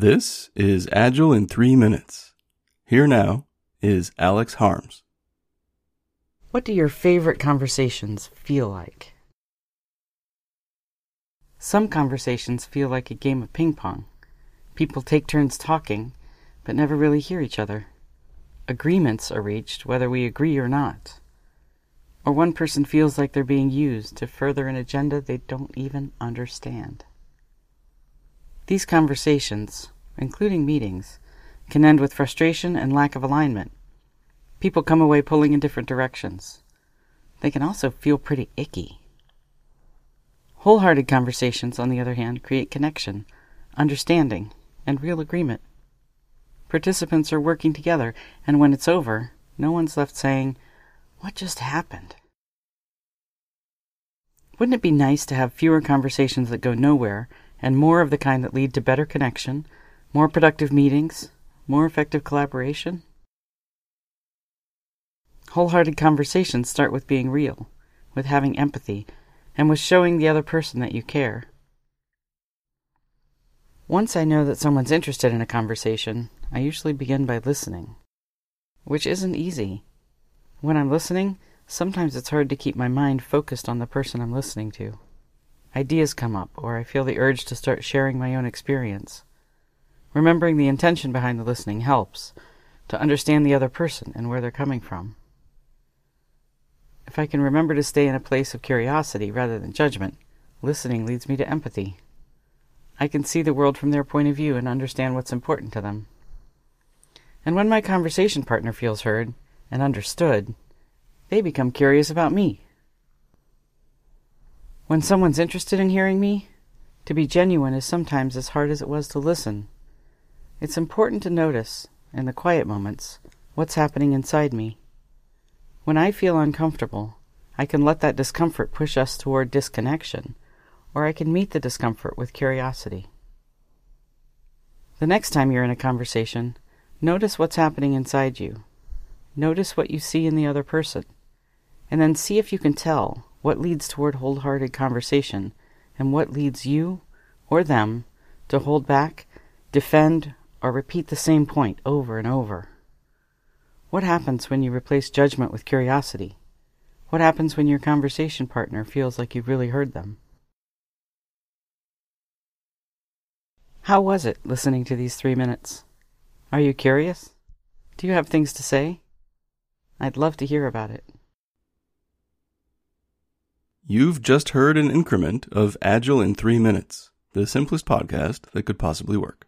This is Agile in 3 Minutes. Here now is Alex Harms. What do your favorite conversations feel like? Some conversations feel like a game of ping pong. People take turns talking, but never really hear each other. Agreements are reached whether we agree or not. Or one person feels like they're being used to further an agenda they don't even understand. These conversations, including meetings, can end with frustration and lack of alignment. People come away pulling in different directions. They can also feel pretty icky. Wholehearted conversations, on the other hand, create connection, understanding, and real agreement. Participants are working together, and when it's over, no one's left saying, What just happened? Wouldn't it be nice to have fewer conversations that go nowhere and more of the kind that lead to better connection, more productive meetings, more effective collaboration? Wholehearted conversations start with being real, with having empathy, and with showing the other person that you care. Once I know that someone's interested in a conversation, I usually begin by listening, which isn't easy. When I'm listening, sometimes it's hard to keep my mind focused on the person I'm listening to. Ideas come up, or I feel the urge to start sharing my own experience. Remembering the intention behind the listening helps to understand the other person and where they're coming from. If I can remember to stay in a place of curiosity rather than judgment, listening leads me to empathy. I can see the world from their point of view and understand what's important to them. And when my conversation partner feels heard and understood, they become curious about me. When someone's interested in hearing me, to be genuine is sometimes as hard as it was to listen. It's important to notice, in the quiet moments, what's happening inside me. When I feel uncomfortable, I can let that discomfort push us toward disconnection, or I can meet the discomfort with curiosity. The next time you're in a conversation, notice what's happening inside you. Notice what you see in the other person, and then see if you can tell what leads toward wholehearted conversation and what leads you or them to hold back, defend, or repeat the same point over and over? What happens when you replace judgment with curiosity? What happens when your conversation partner feels like you've really heard them? How was it listening to these three minutes? Are you curious? Do you have things to say? I'd love to hear about it. You've just heard an increment of Agile in 3 Minutes, the simplest podcast that could possibly work.